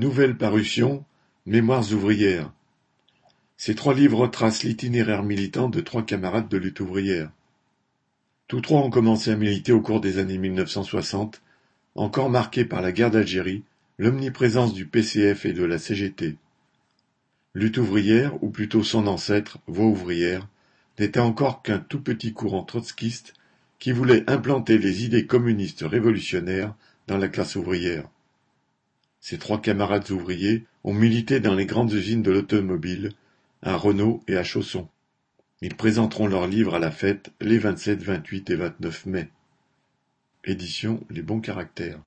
Nouvelle parution, Mémoires ouvrières. Ces trois livres retracent l'itinéraire militant de trois camarades de lutte ouvrière. Tous trois ont commencé à militer au cours des années 1960, encore marqués par la guerre d'Algérie, l'omniprésence du PCF et de la CGT. Lutte ouvrière, ou plutôt son ancêtre, Voix ouvrière, n'était encore qu'un tout petit courant trotskiste qui voulait implanter les idées communistes révolutionnaires dans la classe ouvrière. Ces trois camarades ouvriers ont milité dans les grandes usines de l'automobile, à Renault et à Chausson. Ils présenteront leurs livres à la fête les 27, 28 et 29 mai. Édition Les Bons Caractères.